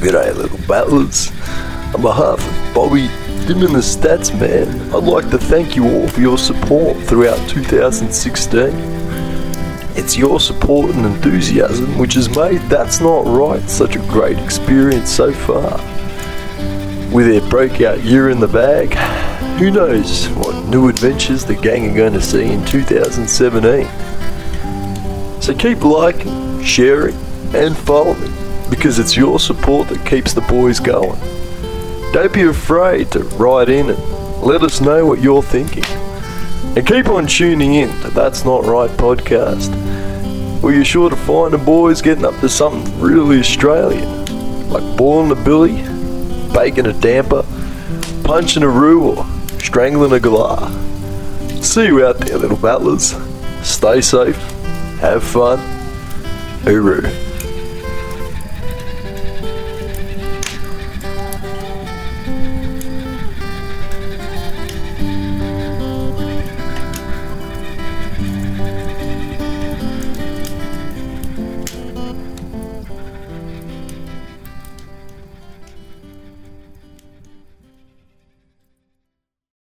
G'day, little battlers. On behalf of Bobby, Dim and the Stats Man, I'd like to thank you all for your support throughout 2016. It's your support and enthusiasm which has made That's Not Right such a great experience so far. With their breakout year in the bag, who knows what new adventures the gang are going to see in 2017. So keep liking, sharing, and following because it's your support that keeps the boys going. Don't be afraid to write in and let us know what you're thinking. And keep on tuning in to That's Not Right podcast, where you're sure to find the boys getting up to something really Australian, like boiling a billy, baking a damper, punching a roo, or strangling a galah. See you out there, little battlers. Stay safe, have fun, hooroo.